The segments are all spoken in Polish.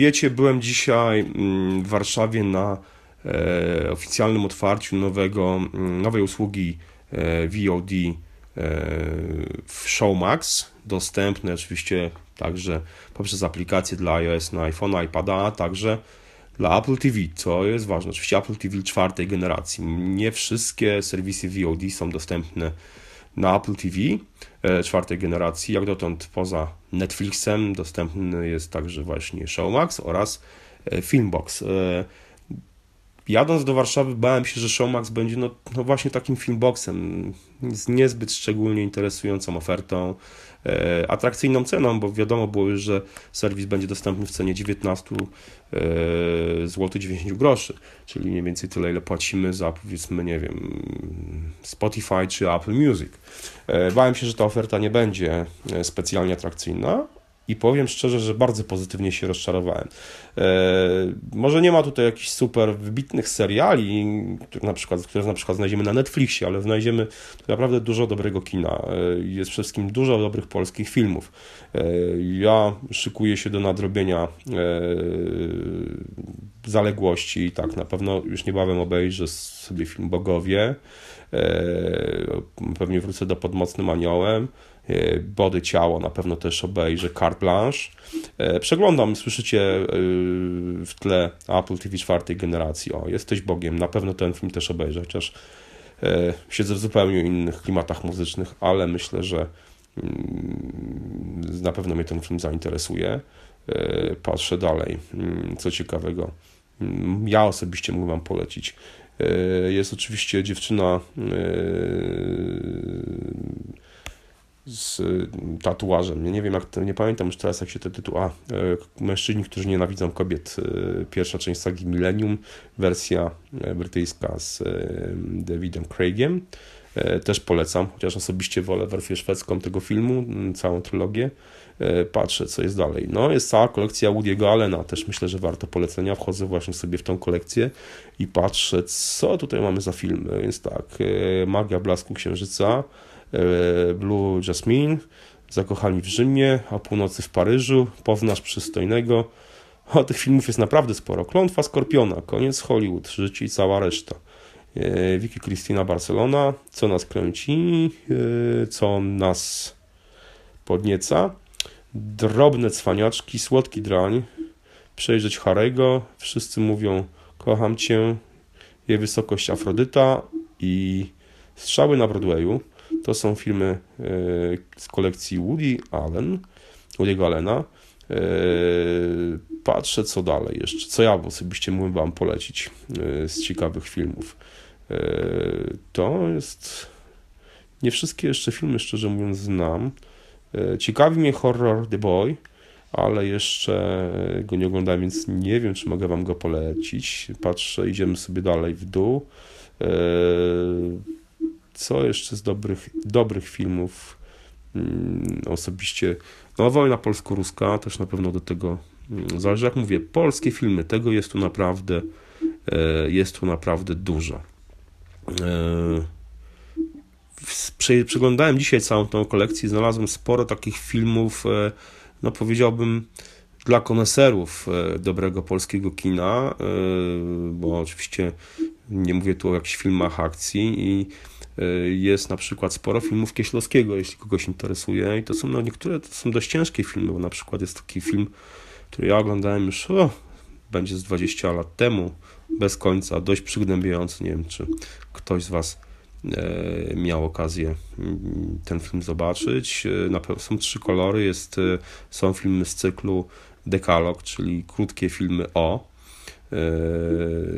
wiecie, byłem dzisiaj mm, w Warszawie na e, oficjalnym otwarciu nowego, mm, nowej usługi e, VOD e, w Showmax, dostępne oczywiście także poprzez aplikację dla iOS na iPhone, iPada, a także dla Apple TV, co jest ważne. Oczywiście Apple TV czwartej generacji. Nie wszystkie serwisy VOD są dostępne na Apple TV e, czwartej generacji. Jak dotąd poza Netflixem dostępny jest także właśnie Showmax oraz e, Filmbox. Jadąc do Warszawy bałem się, że Showmax będzie no, no właśnie takim filmboxem z niezbyt szczególnie interesującą ofertą, e, atrakcyjną ceną, bo wiadomo było już, że serwis będzie dostępny w cenie 19 e, zł 90 groszy, czyli mniej więcej tyle, ile płacimy za powiedzmy, nie wiem, Spotify czy Apple Music. E, bałem się, że ta oferta nie będzie e, specjalnie atrakcyjna, i powiem szczerze, że bardzo pozytywnie się rozczarowałem. E, może nie ma tutaj jakichś super wybitnych seriali, które na, przykład, które na przykład znajdziemy na Netflixie, ale znajdziemy naprawdę dużo dobrego kina. E, jest przede wszystkim dużo dobrych polskich filmów. E, ja szykuję się do nadrobienia zaległości i tak, na pewno już niebawem obejrzę sobie film Bogowie. Pewnie wrócę do Podmocnym Aniołem. E, Body Ciało na pewno też obejrzę, Carte Blanche. E, przeglądam, słyszycie e, w tle Apple TV czwartej generacji. O, jesteś Bogiem, na pewno ten film też obejrzę, chociaż siedzę w zupełnie innych klimatach muzycznych, ale myślę, że mm, na pewno mnie ten film zainteresuje. Patrzę dalej, mm, co ciekawego. Mm, ja osobiście mógłbym Wam polecić. Jest oczywiście dziewczyna z y, tatuażem. Ja nie wiem, jak to, nie pamiętam już teraz, jak się te tytuł. A, e, mężczyźni, którzy nienawidzą kobiet. E, pierwsza część sagi Millennium, wersja e, brytyjska z Davidem Craigiem. Też polecam, chociaż osobiście wolę wersję szwedzką tego filmu, całą trylogię. Patrzę, co jest dalej. No, jest cała kolekcja Woody'ego Allena, też myślę, że warto polecenia. Wchodzę właśnie sobie w tą kolekcję i patrzę, co tutaj mamy za filmy. Więc tak, Magia Blasku Księżyca, Blue Jasmine, Zakochani w Rzymie, A północy w Paryżu, Pownasz Przystojnego. O, tych filmów jest naprawdę sporo. Klątwa Skorpiona, Koniec Hollywood, Życie i cała reszta. E, Vicky Cristina Barcelona, Co nas kręci, e, Co nas podnieca. Drobne cwaniaczki, Słodki drań, Przejrzeć Harego, Wszyscy mówią Kocham Cię, Jej wysokość Afrodyta i Strzały na Broadwayu. To są filmy e, z kolekcji Woody Allen, Woody'ego Allena. E, patrzę co dalej jeszcze, co ja osobiście mógłbym Wam polecić e, z ciekawych filmów. To jest... Nie wszystkie jeszcze filmy, szczerze mówiąc, znam. Ciekawi mnie horror The Boy, ale jeszcze go nie oglądałem, więc nie wiem, czy mogę Wam go polecić. Patrzę, idziemy sobie dalej w dół. Co jeszcze z dobrych, dobrych filmów? Mm, osobiście, no wojna polsko-ruska też na pewno do tego mm, zależy. Jak mówię, polskie filmy, tego jest tu naprawdę, e, jest tu naprawdę dużo. E, przeglądałem dzisiaj całą tą kolekcję, znalazłem sporo takich filmów, e, no powiedziałbym, dla koneserów dobrego polskiego kina, bo oczywiście nie mówię tu o jakichś filmach akcji i jest na przykład sporo filmów Kieślowskiego, jeśli kogoś interesuje. I to są no, niektóre to są dość ciężkie filmy, bo na przykład jest taki film, który ja oglądałem już o, będzie z 20 lat temu, bez końca, dość przygnębiający, nie wiem czy ktoś z Was e, miał okazję mm, ten film zobaczyć. E, są trzy kolory, jest, e, są filmy z cyklu Dekalog, czyli krótkie filmy o E,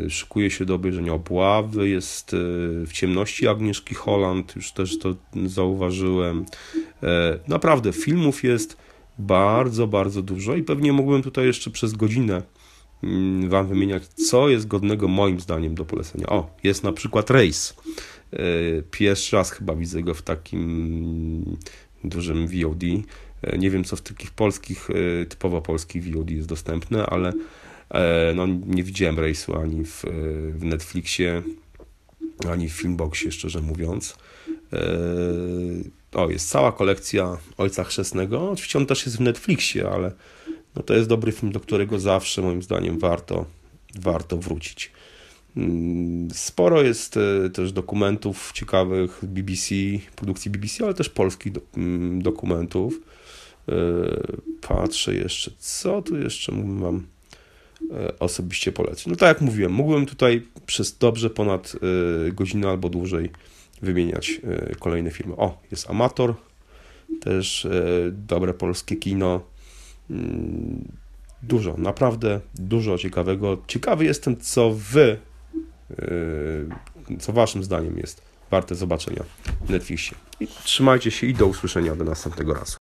szykuje się do obejrzenia obławy, jest e, w ciemności Agnieszki Holland, już też to zauważyłem. E, naprawdę filmów jest bardzo, bardzo dużo i pewnie mógłbym tutaj jeszcze przez godzinę mm, Wam wymieniać, co jest godnego moim zdaniem do polecenia. O, jest na przykład Race. Pierwszy raz chyba widzę go w takim dużym VOD. Nie wiem, co w takich polskich, typowo polskich VOD jest dostępne, ale E, no, nie widziałem rejsu ani w, w Netflixie, ani w Filmboxie, szczerze mówiąc. E, o, jest cała kolekcja Ojca Chrzestnego. Oczywiście on też jest w Netflixie, ale no to jest dobry film, do którego zawsze moim zdaniem warto, warto wrócić. Mm, sporo jest e, też dokumentów ciekawych BBC, produkcji BBC, ale też polskich mm, dokumentów. E, patrzę jeszcze, co tu jeszcze e, osobiście polecić. No tak jak mówiłem, mógłbym tutaj przez dobrze ponad godzinę albo dłużej wymieniać kolejne filmy. O, jest Amator, też dobre polskie kino. Mm, dużo, naprawdę dużo ciekawego. Ciekawy jestem, co Wy co waszym zdaniem jest warte zobaczenia w Netflixie. I trzymajcie się i do usłyszenia do następnego razu.